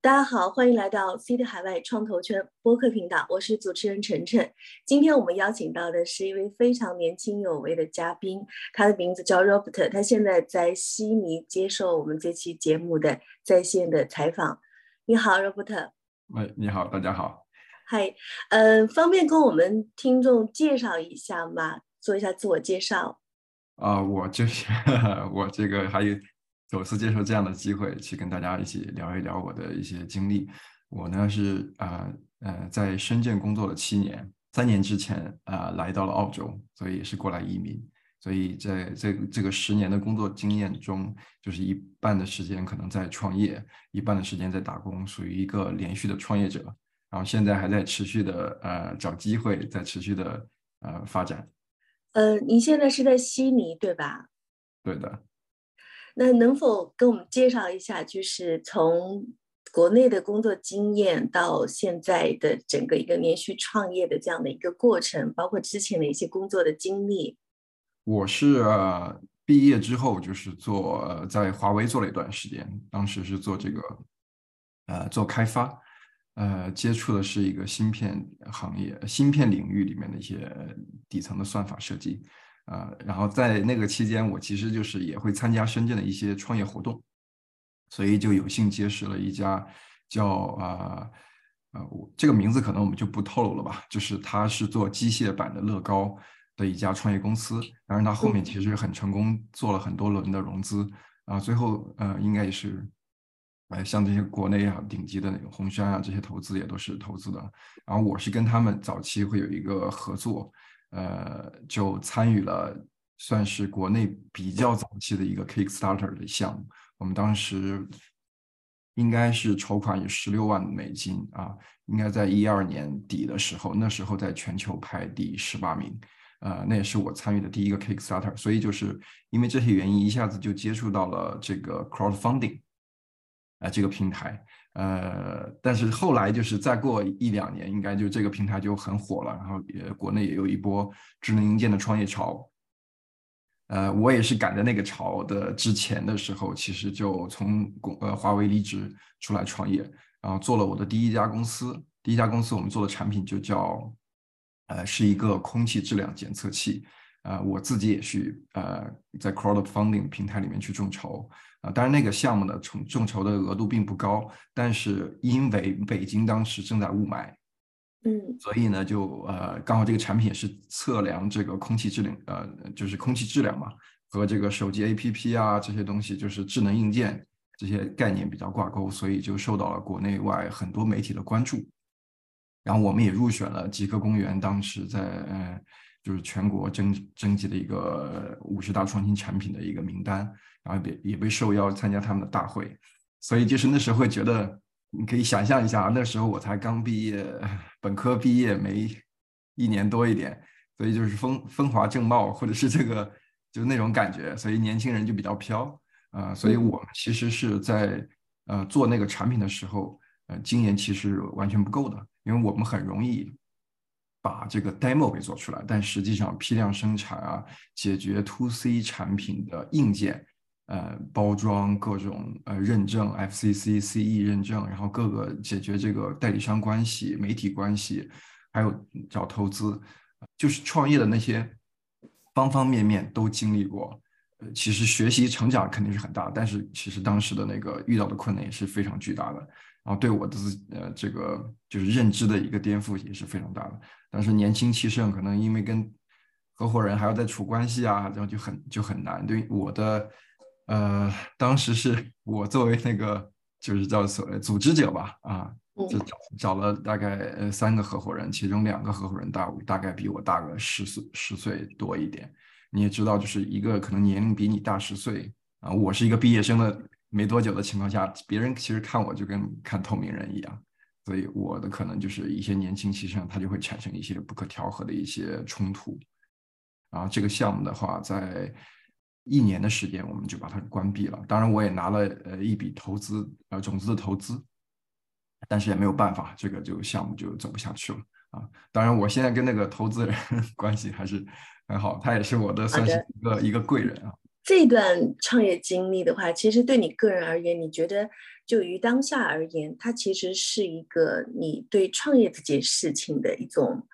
大家好，欢迎来到 C 的海外创投圈播客频道，我是主持人晨晨。今天我们邀请到的是一位非常年轻有为的嘉宾，他的名字叫 Robert，他现在在悉尼接受我们这期节目的在线的采访。你好，Robert。喂，你好，大家好。嗨，嗯，方便跟我们听众介绍一下吗？做一下自我介绍。啊，我就是 我这个还有。首次接受这样的机会，去跟大家一起聊一聊我的一些经历。我呢是啊呃在深圳工作了七年，三年之前啊来到了澳洲，所以也是过来移民。所以在这这个十年的工作经验中，就是一半的时间可能在创业，一半的时间在打工，属于一个连续的创业者。然后现在还在持续的呃找机会，在持续的呃发展。呃，您现在是在悉尼对吧？对的。那能否跟我们介绍一下，就是从国内的工作经验到现在的整个一个连续创业的这样的一个过程，包括之前的一些工作的经历？我是毕业之后就是做在华为做了一段时间，当时是做这个呃做开发，呃接触的是一个芯片行业、芯片领域里面的一些底层的算法设计。呃，然后在那个期间，我其实就是也会参加深圳的一些创业活动，所以就有幸结识了一家叫啊呃，我这个名字可能我们就不透露了吧，就是他是做机械版的乐高的一家创业公司，当然他后面其实很成功，做了很多轮的融资啊，最后呃应该也是，呃像这些国内啊顶级的那个红杉啊这些投资也都是投资的，然后我是跟他们早期会有一个合作。呃，就参与了，算是国内比较早期的一个 Kickstarter 的项目。我们当时应该是筹款有十六万美金啊，应该在一二年底的时候，那时候在全球排第十八名。呃，那也是我参与的第一个 Kickstarter，所以就是因为这些原因，一下子就接触到了这个 Crowdfunding 啊这个平台。呃，但是后来就是再过一两年，应该就这个平台就很火了，然后也国内也有一波智能硬件的创业潮。呃，我也是赶在那个潮的之前的时候，其实就从公呃华为离职出来创业，然后做了我的第一家公司。第一家公司我们做的产品就叫，呃，是一个空气质量检测器。呃，我自己也去呃在 Crowdfunding 平台里面去众筹。啊，当然那个项目呢，从众筹的额度并不高，但是因为北京当时正在雾霾，嗯，所以呢，就呃，刚好这个产品是测量这个空气质量，呃，就是空气质量嘛，和这个手机 APP 啊这些东西，就是智能硬件这些概念比较挂钩，所以就受到了国内外很多媒体的关注。然后我们也入选了极客公园当时在呃，就是全国征征集的一个五十大创新产品的一个名单。然后也也被受邀参加他们的大会，所以就是那时候会觉得，你可以想象一下，那时候我才刚毕业，本科毕业没一年多一点，所以就是风风华正茂，或者是这个就是那种感觉，所以年轻人就比较飘啊。所以我们其实是在呃做那个产品的时候，呃经验其实完全不够的，因为我们很容易把这个 demo 给做出来，但实际上批量生产啊，解决 to C 产品的硬件。呃，包装各种呃认证，FCC、CE 认证，然后各个解决这个代理商关系、媒体关系，还有找投资，就是创业的那些方方面面都经历过。呃，其实学习成长肯定是很大，但是其实当时的那个遇到的困难也是非常巨大的。然后对我的呃这个就是认知的一个颠覆也是非常大的。但是年轻气盛，可能因为跟合伙人还要再处关系啊，然后就很就很难。对我的。呃，当时是我作为那个就是叫所谓组织者吧，啊，就找找了大概呃三个合伙人，其中两个合伙人大大概比我大个十岁十岁多一点。你也知道，就是一个可能年龄比你大十岁啊，我是一个毕业生的没多久的情况下，别人其实看我就跟看透明人一样，所以我的可能就是一些年轻气盛，他就会产生一些不可调和的一些冲突。然后这个项目的话，在一年的时间，我们就把它关闭了。当然，我也拿了呃一笔投资，呃种子的投资，但是也没有办法，这个就项目就走不下去了啊。当然，我现在跟那个投资人 关系还是很好，他也是我的算是一个一个贵人啊。这段创业经历的话，其实对你个人而言，你觉得就于当下而言，它其实是一个你对创业这件事情的一种，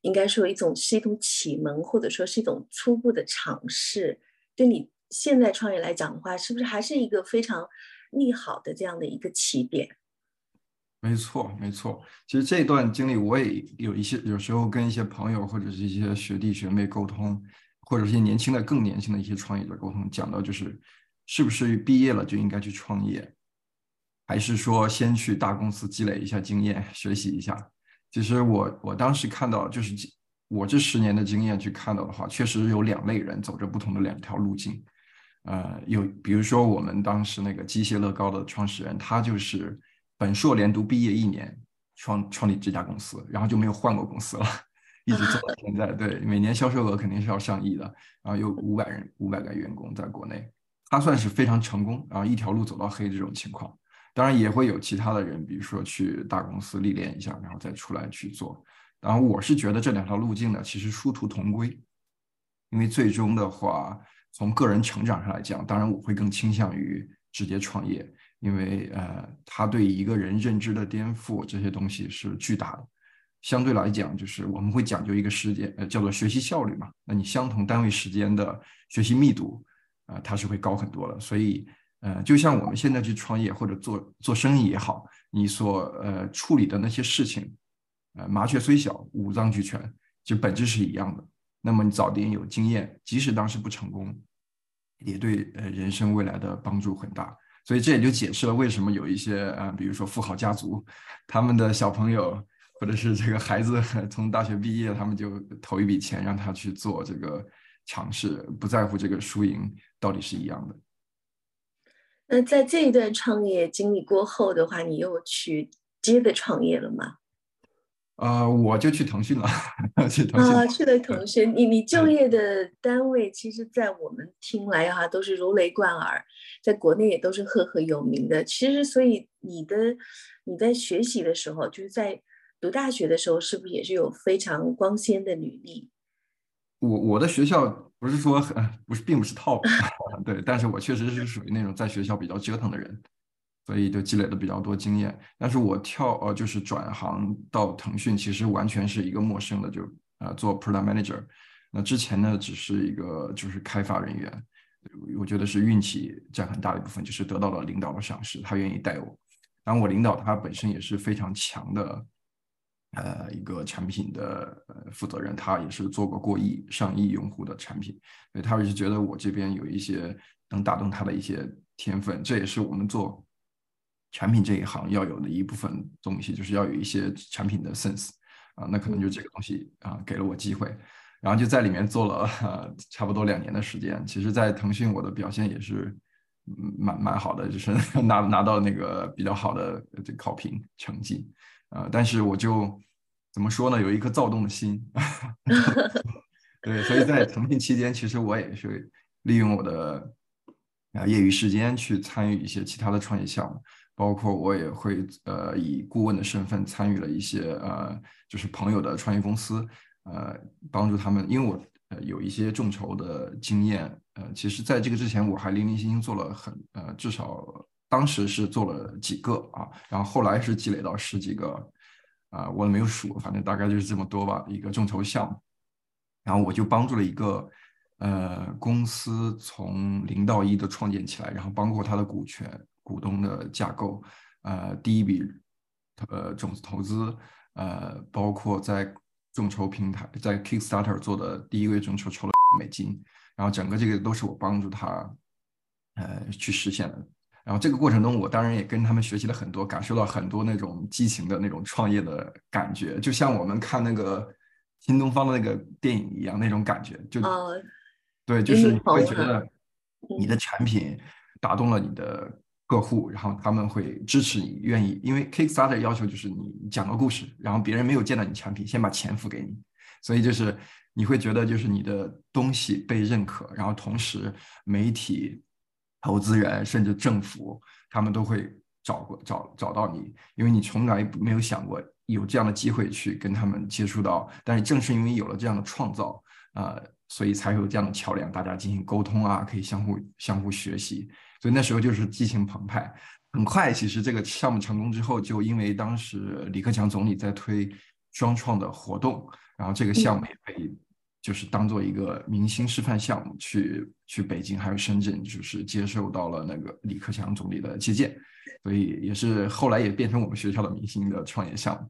应该说一种是一种启蒙，或者说是一种初步的尝试。对你现在创业来讲的话，是不是还是一个非常利好的这样的一个起点？没错，没错。其实这段经历，我也有一些，有时候跟一些朋友或者是一些学弟学妹沟通，或者一些年轻的、更年轻的一些创业者沟通，讲到就是，是不是毕业了就应该去创业，还是说先去大公司积累一下经验，学习一下？其实我我当时看到，就是我这十年的经验去看到的话，确实有两类人走着不同的两条路径。呃，有比如说我们当时那个机械乐高的创始人，他就是。本硕连读毕业一年，创创立这家公司，然后就没有换过公司了，一直做到现在。对，每年销售额肯定是要上亿的，然后有五百人、五百个员工在国内，他算是非常成功，然后一条路走到黑这种情况。当然也会有其他的人，比如说去大公司历练一下，然后再出来去做。然后我是觉得这两条路径呢，其实殊途同归，因为最终的话，从个人成长上来讲，当然我会更倾向于直接创业。因为呃，他对一个人认知的颠覆这些东西是巨大的。相对来讲，就是我们会讲究一个时间，呃，叫做学习效率嘛。那你相同单位时间的学习密度，啊，它是会高很多的。所以，呃，就像我们现在去创业或者做做生意也好，你所呃处理的那些事情，呃，麻雀虽小，五脏俱全，其实本质是一样的。那么你早点有经验，即使当时不成功，也对呃人生未来的帮助很大。所以这也就解释了为什么有一些啊，比如说富豪家族，他们的小朋友或者是这个孩子 从大学毕业，他们就投一笔钱让他去做这个尝试，不在乎这个输赢，到底是一样的。那在这一段创业经历过后的话，你又去接着创业了吗？呃，我就去腾讯了，去腾讯。啊，去了腾讯。你你就业的单位，其实，在我们听来哈，都是如雷贯耳，在国内也都是赫赫有名的。其实，所以你的你在学习的时候，就是在读大学的时候，是不是也是有非常光鲜的履历？我我的学校不是说很不是，并不是 top，对，但是我确实是属于那种在学校比较折腾的人。所以就积累了比较多经验，但是我跳呃就是转行到腾讯，其实完全是一个陌生的，就呃做 product manager。那之前呢，只是一个就是开发人员，我觉得是运气占很大的一部分，就是得到了领导的赏识，他愿意带我。然后我领导他本身也是非常强的，呃一个产品的呃负责人，他也是做过过亿上亿用户的产品，所以他也是觉得我这边有一些能打动他的一些天分，这也是我们做。产品这一行要有的一部分东西，就是要有一些产品的 sense 啊，那可能就这个东西啊，给了我机会，然后就在里面做了 差不多两年的时间。其实，在腾讯我的表现也是蛮蛮好的，就是 拿拿到那个比较好的这考评成绩啊。但是我就怎么说呢，有一颗躁动的心，对，所以在腾讯期间，其实我也是利用我的啊业余时间去参与一些其他的创业项目。包括我也会呃以顾问的身份参与了一些呃就是朋友的创业公司，呃帮助他们，因为我呃有一些众筹的经验，呃其实在这个之前我还零零星星做了很呃至少当时是做了几个啊，然后后来是积累到十几个，啊我也没有数，反正大概就是这么多吧一个众筹项目，然后我就帮助了一个呃公司从零到一的创建起来，然后包括它的股权。股东的架构，呃，第一笔呃种子投资，呃，包括在众筹平台，在 Kickstarter 做的第一个月众筹筹了美金，然后整个这个都是我帮助他呃去实现的。然后这个过程中，我当然也跟他们学习了很多，感受到很多那种激情的那种创业的感觉，就像我们看那个新东方的那个电影一样那种感觉，就对，就是你会觉得你的产品打动了你的。客户，然后他们会支持你，愿意，因为 Kickstarter 要求就是你讲个故事，然后别人没有见到你产品，先把钱付给你，所以就是你会觉得就是你的东西被认可，然后同时媒体、投资人甚至政府他们都会找过找找到你，因为你从来没有想过有这样的机会去跟他们接触到，但是正是因为有了这样的创造，呃，所以才有这样的桥梁，大家进行沟通啊，可以相互相互学习。所以那时候就是激情澎湃。很快，其实这个项目成功之后，就因为当时李克强总理在推双创的活动，然后这个项目也被就是当做一个明星示范项目去去北京还有深圳，就是接受到了那个李克强总理的接见，所以也是后来也变成我们学校的明星的创业项目。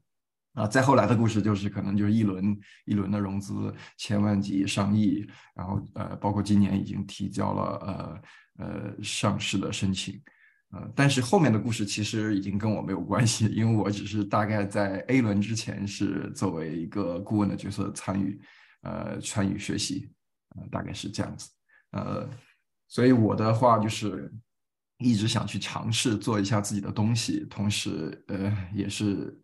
啊，再后来的故事就是可能就是一轮一轮的融资，千万级、上亿，然后呃，包括今年已经提交了呃呃上市的申请。呃，但是后面的故事其实已经跟我没有关系，因为我只是大概在 A 轮之前是作为一个顾问的角色参与，呃，参与学习，呃，大概是这样子，呃，所以我的话就是一直想去尝试做一下自己的东西，同时，呃，也是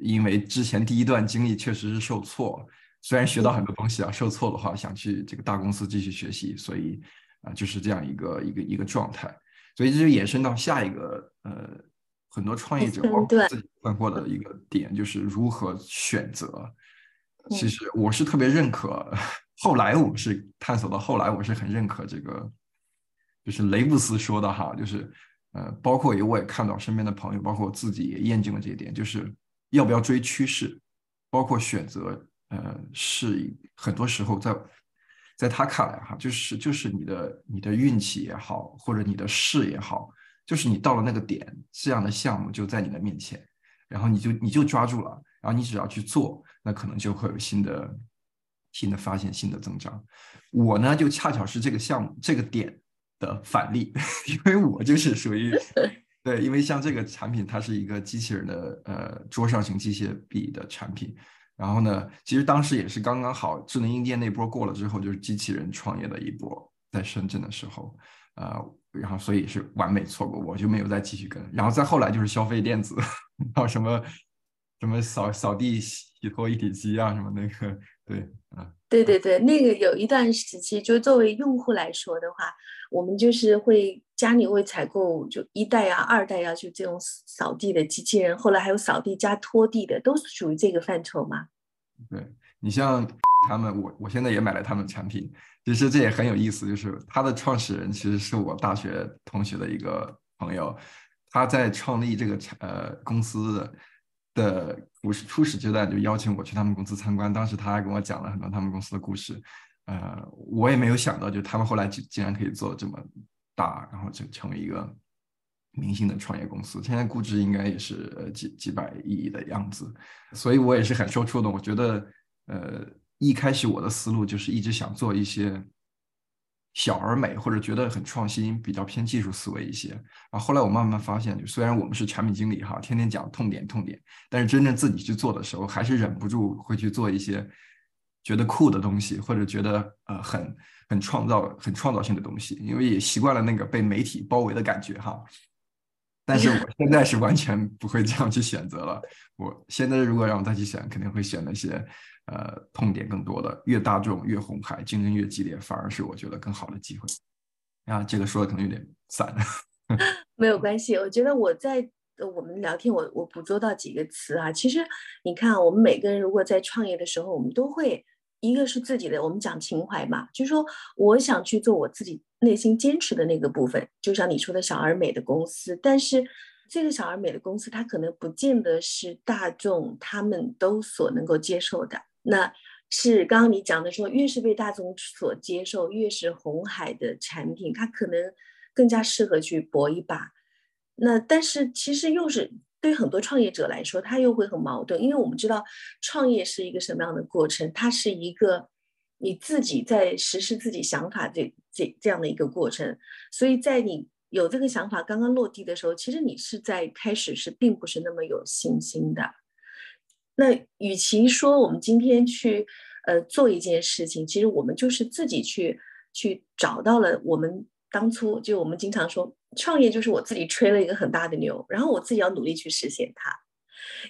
因为之前第一段经历确实是受挫，虽然学到很多东西啊，受挫的话想去这个大公司继续学习，所以啊，就是这样一个一个一个状态。所以这就延伸到下一个呃，很多创业者包括自己困惑的一个点，就是如何选择。其实我是特别认可，后来我是探索到后来，我是很认可这个，就是雷布斯说的哈，就是呃，包括也我也看到身边的朋友，包括我自己也验证了这一点，就是要不要追趋势，包括选择呃，是很多时候在。在他看来，哈，就是就是你的你的运气也好，或者你的事也好，就是你到了那个点，这样的项目就在你的面前，然后你就你就抓住了，然后你只要去做，那可能就会有新的新的发现、新的增长。我呢，就恰巧是这个项目这个点的反例，因为我就是属于 对，因为像这个产品，它是一个机器人的呃桌上型机械臂的产品。然后呢，其实当时也是刚刚好，智能硬件那波过了之后，就是机器人创业的一波，在深圳的时候，呃，然后所以是完美错过，我就没有再继续跟。然后再后来就是消费电子，还有什么什么扫扫地洗拖一体机啊，什么那个，对，啊，对对对，那个有一段时期，就作为用户来说的话，我们就是会家里会采购就一代啊、二代啊，就这种扫地的机器人，后来还有扫地加拖地的，都是属于这个范畴嘛。对你像 他们，我我现在也买了他们产品，其实这也很有意思。就是他的创始人其实是我大学同学的一个朋友，他在创立这个产呃公司的的，我是初始阶段就邀请我去他们公司参观，当时他还跟我讲了很多他们公司的故事。呃，我也没有想到，就他们后来竟竟然可以做这么大，然后就成为一个。明星的创业公司，现在估值应该也是几几百亿的样子，所以我也是很受触动。我觉得，呃，一开始我的思路就是一直想做一些小而美，或者觉得很创新、比较偏技术思维一些。然后后来我慢慢发现，就虽然我们是产品经理哈，天天讲痛点痛点，但是真正自己去做的时候，还是忍不住会去做一些觉得酷的东西，或者觉得呃很很创造、很创造性的东西，因为也习惯了那个被媒体包围的感觉哈。但是我现在是完全不会这样去选择了。我现在如果让我再去选，肯定会选那些呃痛点更多的，越大众越红海，竞争越激烈，反而是我觉得更好的机会。啊，这个说的可能有点散。没有关系，我觉得我在我们聊天，我我捕捉到几个词啊。其实你看，我们每个人如果在创业的时候，我们都会。一个是自己的，我们讲情怀嘛，就是说我想去做我自己内心坚持的那个部分，就像你说的小而美的公司，但是这个小而美的公司，它可能不见得是大众他们都所能够接受的。那是刚刚你讲的说，越是被大众所接受，越是红海的产品，它可能更加适合去搏一把。那但是其实又是。对很多创业者来说，他又会很矛盾，因为我们知道创业是一个什么样的过程，它是一个你自己在实施自己想法这这这样的一个过程。所以在你有这个想法刚刚落地的时候，其实你是在开始是并不是那么有信心的。那与其说我们今天去呃做一件事情，其实我们就是自己去去找到了我们当初就我们经常说。创业就是我自己吹了一个很大的牛，然后我自己要努力去实现它。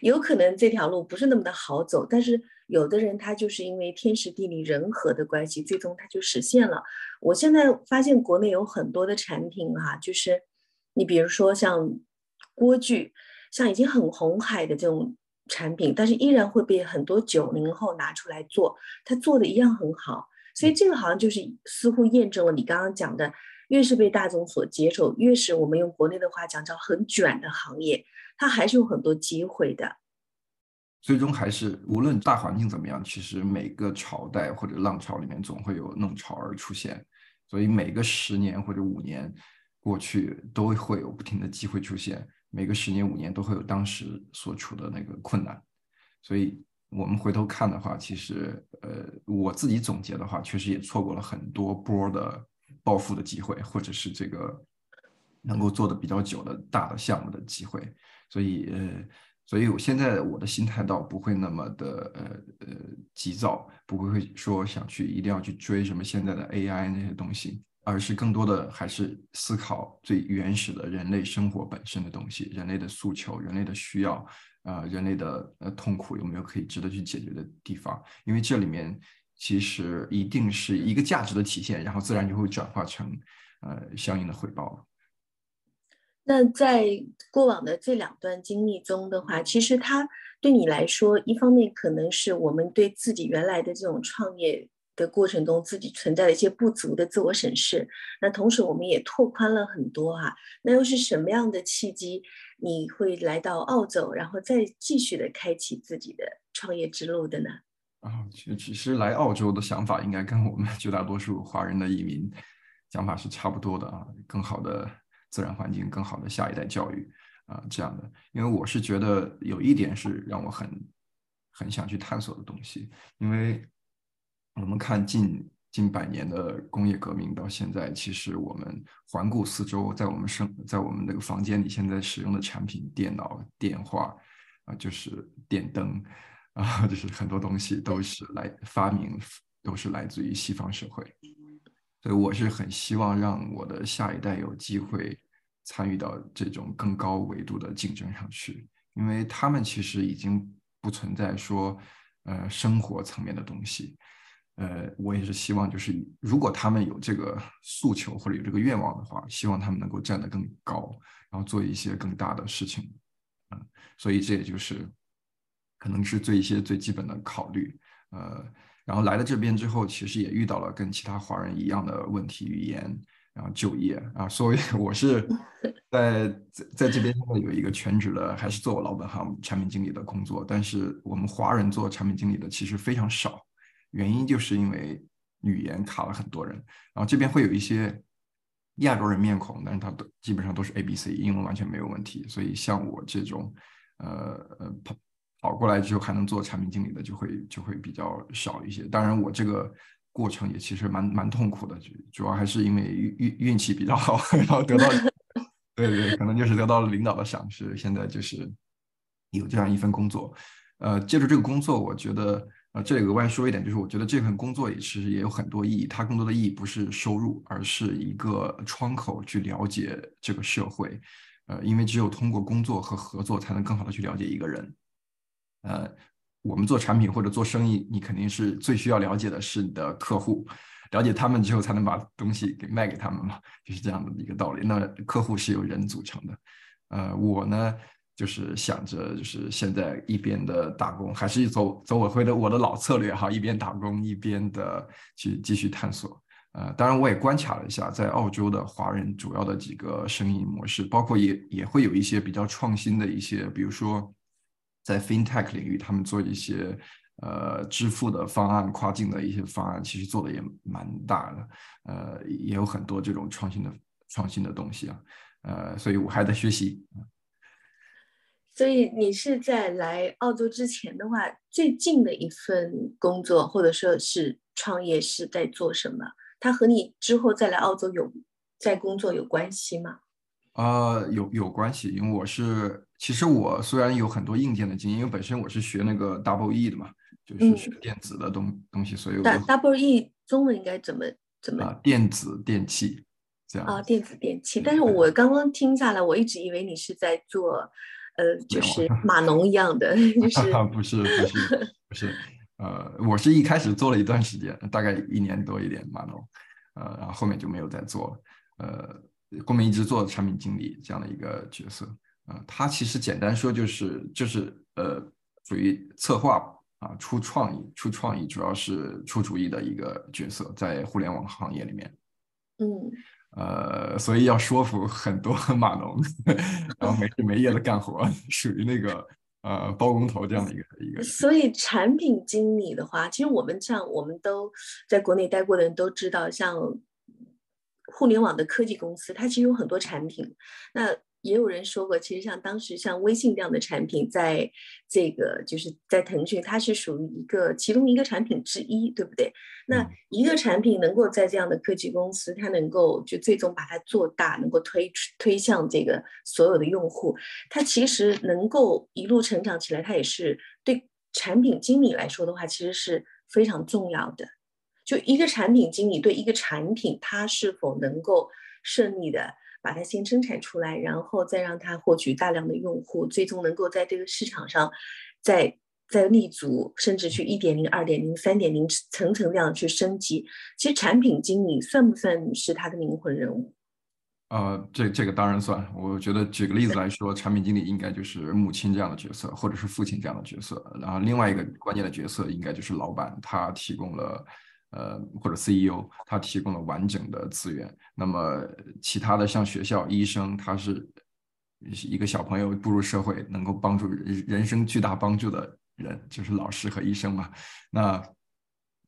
有可能这条路不是那么的好走，但是有的人他就是因为天时地利人和的关系，最终他就实现了。我现在发现国内有很多的产品哈，就是你比如说像锅具，像已经很红海的这种产品，但是依然会被很多九零后拿出来做，他做的一样很好。所以这个好像就是似乎验证了你刚刚讲的，越是被大众所接受，越是我们用国内的话讲叫很卷的行业，它还是有很多机会的。最终还是无论大环境怎么样，其实每个朝代或者浪潮里面总会有弄潮儿出现，所以每个十年或者五年过去都会有不停的机会出现，每个十年五年都会有当时所处的那个困难，所以我们回头看的话，其实呃我自己总结的话，确实也错过了很多波的暴富的机会，或者是这个能够做的比较久的大的项目的机会，所以呃。所以，我现在我的心态倒不会那么的呃呃急躁，不会说想去一定要去追什么现在的 AI 那些东西，而是更多的还是思考最原始的人类生活本身的东西，人类的诉求、人类的需要，呃，人类的呃痛苦有没有可以值得去解决的地方？因为这里面其实一定是一个价值的体现，然后自然就会转化成呃相应的回报了。那在过往的这两段经历中的话，其实它对你来说，一方面可能是我们对自己原来的这种创业的过程中自己存在的一些不足的自我审视。那同时，我们也拓宽了很多哈。那又是什么样的契机，你会来到澳洲，然后再继续的开启自己的创业之路的呢？啊，其其实来澳洲的想法应该跟我们绝大多数华人的移民想法是差不多的啊，更好的。自然环境更好的下一代教育啊，这样的，因为我是觉得有一点是让我很很想去探索的东西，因为我们看近近百年的工业革命到现在，其实我们环顾四周，在我们生在我们那个房间里现在使用的产品，电脑、电话啊，就是电灯啊，就是很多东西都是来发明，都是来自于西方社会。所以我是很希望让我的下一代有机会参与到这种更高维度的竞争上去，因为他们其实已经不存在说，呃，生活层面的东西。呃，我也是希望，就是如果他们有这个诉求或者有这个愿望的话，希望他们能够站得更高，然后做一些更大的事情。嗯，所以这也就是可能是最一些最基本的考虑。呃。然后来了这边之后，其实也遇到了跟其他华人一样的问题，语言，然后就业啊，所以 我是 在在在这边有一个全职的，还是做我老本行产品经理的工作。但是我们华人做产品经理的其实非常少，原因就是因为语言卡了很多人。然后这边会有一些亚洲人面孔，但是他都基本上都是 A B C，英文完全没有问题。所以像我这种，呃呃。跑过来之后还能做产品经理的就会就会比较少一些。当然，我这个过程也其实蛮蛮痛苦的，主主要还是因为运运运气比较好，然后得到 对对，可能就是得到了领导的赏识。现在就是有这样一份工作，呃，借助这个工作，我觉得呃，这里额外说一点，就是我觉得这份工作也其实也有很多意义。它更多的意义不是收入，而是一个窗口去了解这个社会。呃，因为只有通过工作和合作，才能更好的去了解一个人。呃，我们做产品或者做生意，你肯定是最需要了解的是你的客户，了解他们之后才能把东西给卖给他们嘛，就是这样的一个道理。那客户是由人组成的，呃，我呢就是想着就是现在一边的打工，还是走走我会的我的老策略哈，一边打工一边的去继续探索。呃，当然我也观察了一下，在澳洲的华人主要的几个生意模式，包括也也会有一些比较创新的一些，比如说。在 FinTech 领域，他们做一些呃支付的方案、跨境的一些方案，其实做的也蛮大的，呃，也有很多这种创新的创新的东西啊，呃，所以我还在学习。所以你是在来澳洲之前的话，最近的一份工作或者说是创业是在做什么？它和你之后再来澳洲有在工作有关系吗？啊，有有关系，因为我是，其实我虽然有很多硬件的经验，因为本身我是学那个 Double E 的嘛，就是学电子的东东西，所以 Double E 中文应该怎么怎么？啊，电子电器这样啊，电子电器。但是我刚刚听下来，我一直以为你是在做，呃，就是码农一样的，就 是不是不是不是，呃，我是一开始做了一段时间，大概一年多一点码农，呃，然后后面就没有再做了，呃。后面一直做产品经理这样的一个角色，啊，他其实简单说就是就是呃，属于策划啊，出创意，出创意主要是出主意的一个角色，在互联网行业里面。嗯，呃，所以要说服很多 码农，然后没日没夜的干活，属于那个呃包工头这样的一个一个。所以产品经理的话，其实我们像我们都在国内待过的人都知道，像互联网的科技公司，它其实有很多产品。那也有人说过，其实像当时像微信这样的产品，在这个就是在腾讯，它是属于一个其中一个产品之一，对不对？那一个产品能够在这样的科技公司，它能够就最终把它做大，能够推推向这个所有的用户，它其实能够一路成长起来，它也是对产品经理来说的话，其实是非常重要的。就一个产品经理对一个产品，它是否能够顺利的。把它先生产出来，然后再让它获取大量的用户，最终能够在这个市场上再再立足，甚至去一点零、二点零、三点零层层这样去升级。其实产品经理算不算是他的灵魂人物？呃，这这个当然算。我觉得举个例子来说，产品经理应该就是母亲这样的角色，或者是父亲这样的角色。然后另外一个关键的角色应该就是老板，他提供了。呃，或者 CEO，他提供了完整的资源。那么其他的像学校、医生，他是一个小朋友步入社会，能够帮助人人生巨大帮助的人，就是老师和医生嘛。那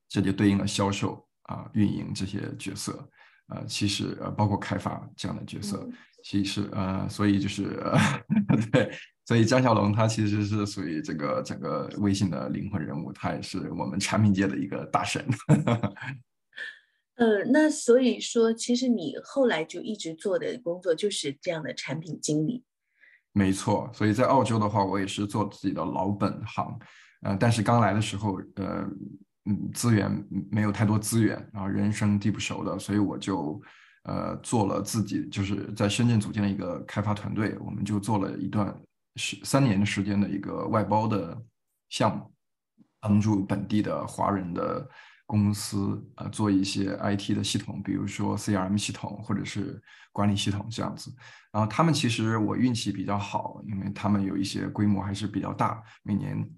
这就对应了销售啊、运营这些角色。呃，其实呃，包括开发这样的角色，其实呃，所以就是 对。所以张小龙他其实是属于这个整个微信的灵魂人物，他也是我们产品界的一个大神。呃，那所以说，其实你后来就一直做的工作就是这样的产品经理。没错，所以在澳洲的话，我也是做自己的老本行。呃，但是刚来的时候，呃，嗯，资源没有太多资源，然后人生地不熟的，所以我就呃做了自己，就是在深圳组建了一个开发团队，我们就做了一段。是三年的时间的一个外包的项目，帮助本地的华人的公司呃做一些 IT 的系统，比如说 CRM 系统或者是管理系统这样子。然后他们其实我运气比较好，因为他们有一些规模还是比较大，每年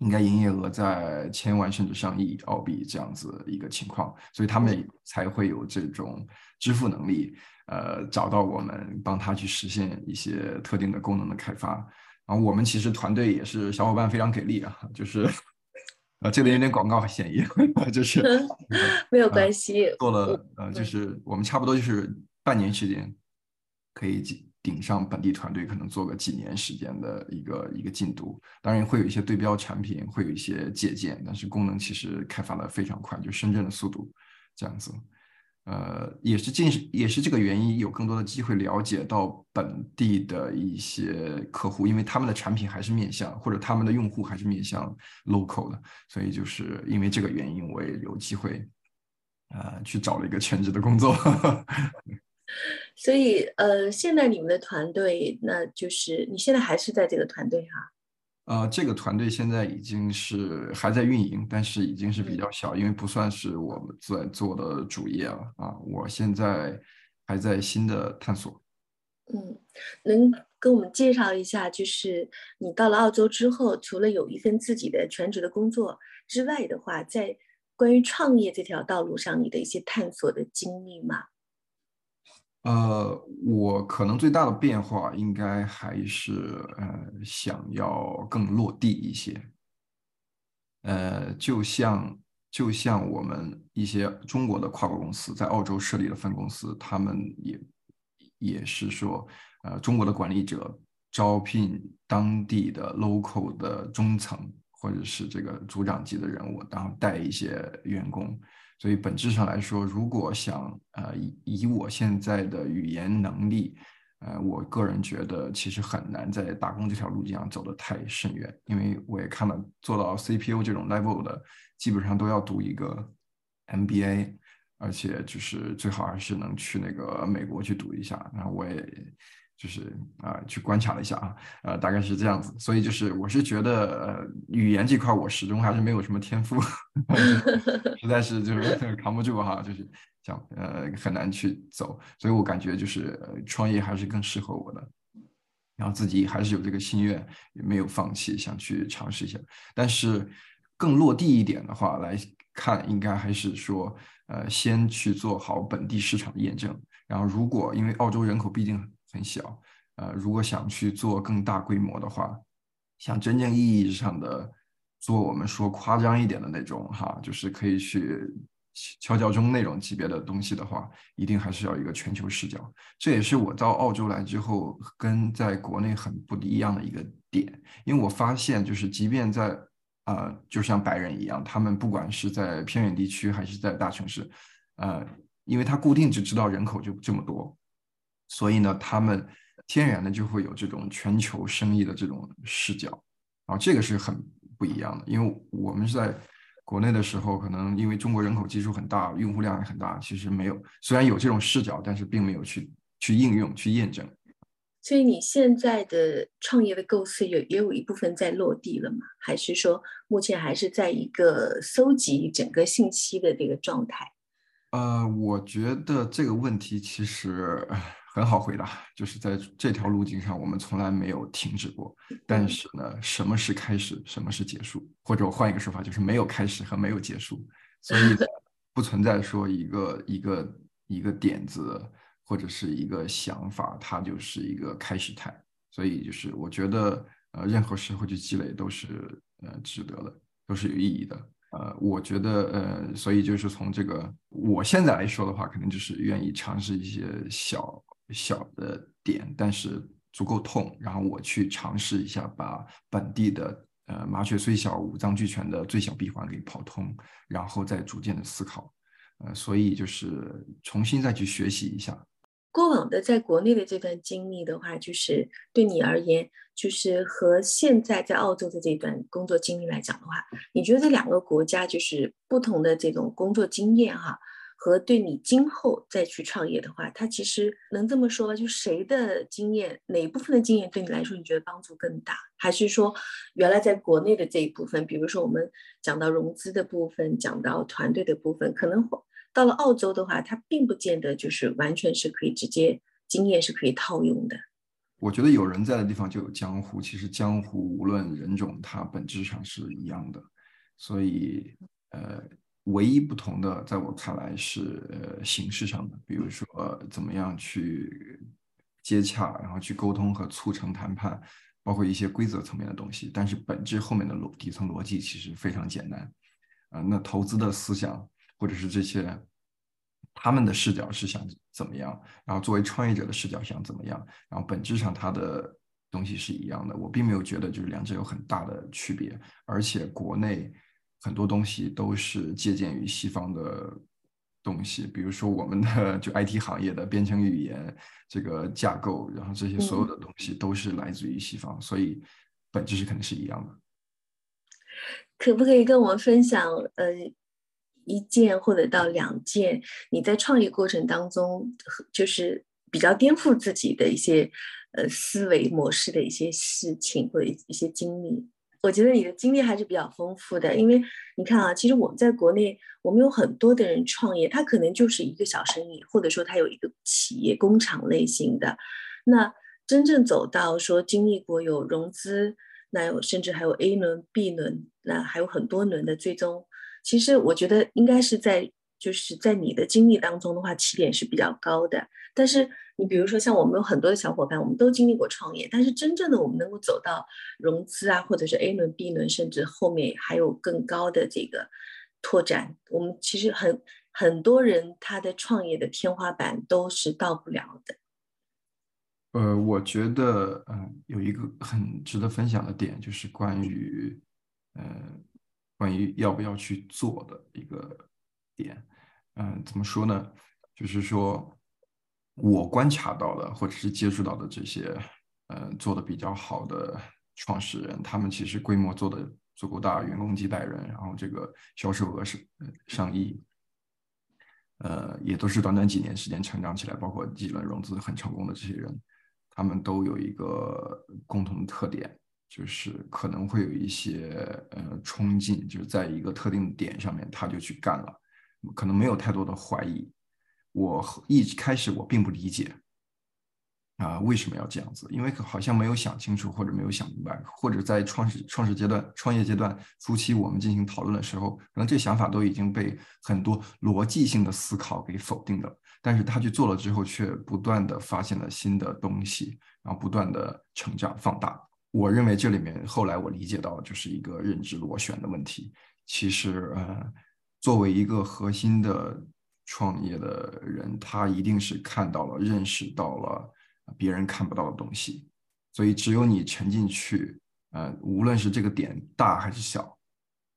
应该营业额在千万甚至上亿澳币这样子一个情况，所以他们才会有这种支付能力。呃，找到我们帮他去实现一些特定的功能的开发，然后我们其实团队也是小伙伴非常给力啊，就是，呃，这里有点广告嫌疑，就是 没有关系，做了呃，就是我们差不多就是半年时间，可以顶上本地团队可能做个几年时间的一个一个进度，当然会有一些对标产品，会有一些借鉴，但是功能其实开发的非常快，就深圳的速度这样子。呃，也是近也是这个原因，有更多的机会了解到本地的一些客户，因为他们的产品还是面向，或者他们的用户还是面向 local 的，所以就是因为这个原因，我也有机会，呃，去找了一个全职的工作。所以，呃，现在你们的团队，那就是你现在还是在这个团队哈？呃，这个团队现在已经是还在运营，但是已经是比较小，因为不算是我们在做的主业了啊。我现在还在新的探索。嗯，能跟我们介绍一下，就是你到了澳洲之后，除了有一份自己的全职的工作之外的话，在关于创业这条道路上，你的一些探索的经历吗？呃，我可能最大的变化应该还是呃，想要更落地一些。呃，就像就像我们一些中国的跨国公司在澳洲设立了分公司，他们也也是说，呃，中国的管理者招聘当地的 local 的中层或者是这个组长级的人物，然后带一些员工。所以本质上来说，如果想呃以以我现在的语言能力，呃，我个人觉得其实很难在打工这条路径上走得太深远，因为我也看了做到 CPO 这种 level 的，基本上都要读一个 MBA，而且就是最好还是能去那个美国去读一下。然后我也。就是啊，去观察了一下啊，呃，大概是这样子，所以就是我是觉得，呃，语言这块我始终还是没有什么天赋，实在是就是 扛不住哈，就是想呃很难去走，所以我感觉就是创业还是更适合我的，然后自己还是有这个心愿，也没有放弃，想去尝试一下，但是更落地一点的话来看，应该还是说，呃，先去做好本地市场的验证。然后，如果因为澳洲人口毕竟很小，呃，如果想去做更大规模的话，像真正意义上的做我们说夸张一点的那种哈，就是可以去敲敲钟那种级别的东西的话，一定还是要一个全球视角。这也是我到澳洲来之后跟在国内很不一样的一个点，因为我发现就是即便在呃，就像白人一样，他们不管是在偏远地区还是在大城市，呃，因为他固定只知道人口就这么多，所以呢，他们天然的就会有这种全球生意的这种视角，啊，这个是很不一样的。因为我们是在国内的时候，可能因为中国人口基数很大，用户量也很大，其实没有，虽然有这种视角，但是并没有去去应用、去验证。所以你现在的创业的构思有也有一部分在落地了吗？还是说目前还是在一个搜集整个信息的这个状态？呃，我觉得这个问题其实很好回答，就是在这条路径上我们从来没有停止过。但是呢，什么是开始，什么是结束？或者我换一个说法，就是没有开始和没有结束。所以 不存在说一个一个一个点子。或者是一个想法，它就是一个开始态，所以就是我觉得，呃，任何时候去积累都是呃值得的，都是有意义的。呃，我觉得，呃，所以就是从这个我现在来说的话，可能就是愿意尝试一些小小的点，但是足够痛，然后我去尝试一下，把本地的呃麻雀虽小五脏俱全的最小闭环给跑通，然后再逐渐的思考，呃，所以就是重新再去学习一下。过往的在国内的这段经历的话，就是对你而言，就是和现在在澳洲的这段工作经历来讲的话，你觉得这两个国家就是不同的这种工作经验哈，和对你今后再去创业的话，它其实能这么说吧？就谁的经验，哪一部分的经验对你来说你觉得帮助更大？还是说原来在国内的这一部分，比如说我们讲到融资的部分，讲到团队的部分，可能。到了澳洲的话，它并不见得就是完全是可以直接经验是可以套用的。我觉得有人在的地方就有江湖，其实江湖无论人种，它本质上是一样的。所以，呃，唯一不同的，在我看来是呃形式上的，比如说怎么样去接洽，然后去沟通和促成谈判，包括一些规则层面的东西。但是本质后面的逻底层逻辑其实非常简单。啊，那投资的思想。或者是这些，他们的视角是想怎么样？然后作为创业者的视角想怎么样？然后本质上它的东西是一样的。我并没有觉得就是两者有很大的区别。而且国内很多东西都是借鉴于西方的东西，比如说我们的就 IT 行业的编程语言这个架构，然后这些所有的东西都是来自于西方，所以本质是肯定是一样的。可不可以跟我们分享？呃。一件或者到两件，你在创业过程当中，就是比较颠覆自己的一些呃思维模式的一些事情或者一些经历。我觉得你的经历还是比较丰富的，因为你看啊，其实我们在国内，我们有很多的人创业，他可能就是一个小生意，或者说他有一个企业工厂类型的。那真正走到说经历过有融资，那有甚至还有 A 轮、B 轮，那还有很多轮的最终。其实我觉得应该是在，就是在你的经历当中的话，起点是比较高的。但是你比如说像我们有很多的小伙伴，我们都经历过创业，但是真正的我们能够走到融资啊，或者是 A 轮、B 轮，甚至后面还有更高的这个拓展，我们其实很很多人他的创业的天花板都是到不了的。呃，我觉得嗯，有一个很值得分享的点，就是关于嗯。关于要不要去做的一个点，嗯，怎么说呢？就是说我观察到的或者是接触到的这些，呃，做的比较好的创始人，他们其实规模做的足够大，员工几百人，然后这个销售额是上亿，呃，也都是短短几年时间成长起来，包括几轮融资很成功的这些人，他们都有一个共同的特点。就是可能会有一些呃冲劲，就是在一个特定点上面，他就去干了，可能没有太多的怀疑。我一开始我并不理解，啊，为什么要这样子？因为好像没有想清楚，或者没有想明白，或者在创始创始阶段、创业阶段初期，我们进行讨论的时候，可能这想法都已经被很多逻辑性的思考给否定了。但是他去做了之后，却不断的发现了新的东西，然后不断的成长放大。我认为这里面后来我理解到，就是一个认知螺旋的问题。其实，呃，作为一个核心的创业的人，他一定是看到了、认识到了。别人看不到的东西，所以只有你沉进去，呃，无论是这个点大还是小，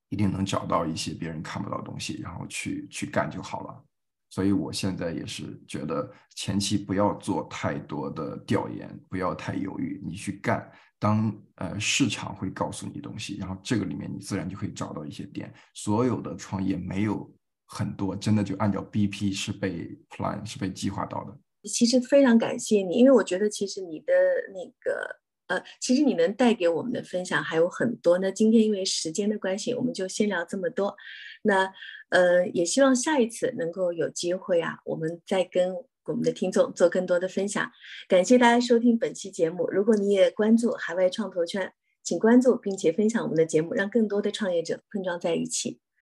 一定能找到一些别人看不到的东西，然后去去干就好了。所以我现在也是觉得前期不要做太多的调研，不要太犹豫，你去干。当呃市场会告诉你东西，然后这个里面你自然就可以找到一些点。所有的创业没有很多真的就按照 BP 是被 plan 是被计划到的。其实非常感谢你，因为我觉得其实你的那个呃，其实你能带给我们的分享还有很多。那今天因为时间的关系，我们就先聊这么多。那呃，也希望下一次能够有机会啊，我们再跟我们的听众做更多的分享。感谢大家收听本期节目。如果你也关注海外创投圈，请关注并且分享我们的节目，让更多的创业者碰撞在一起。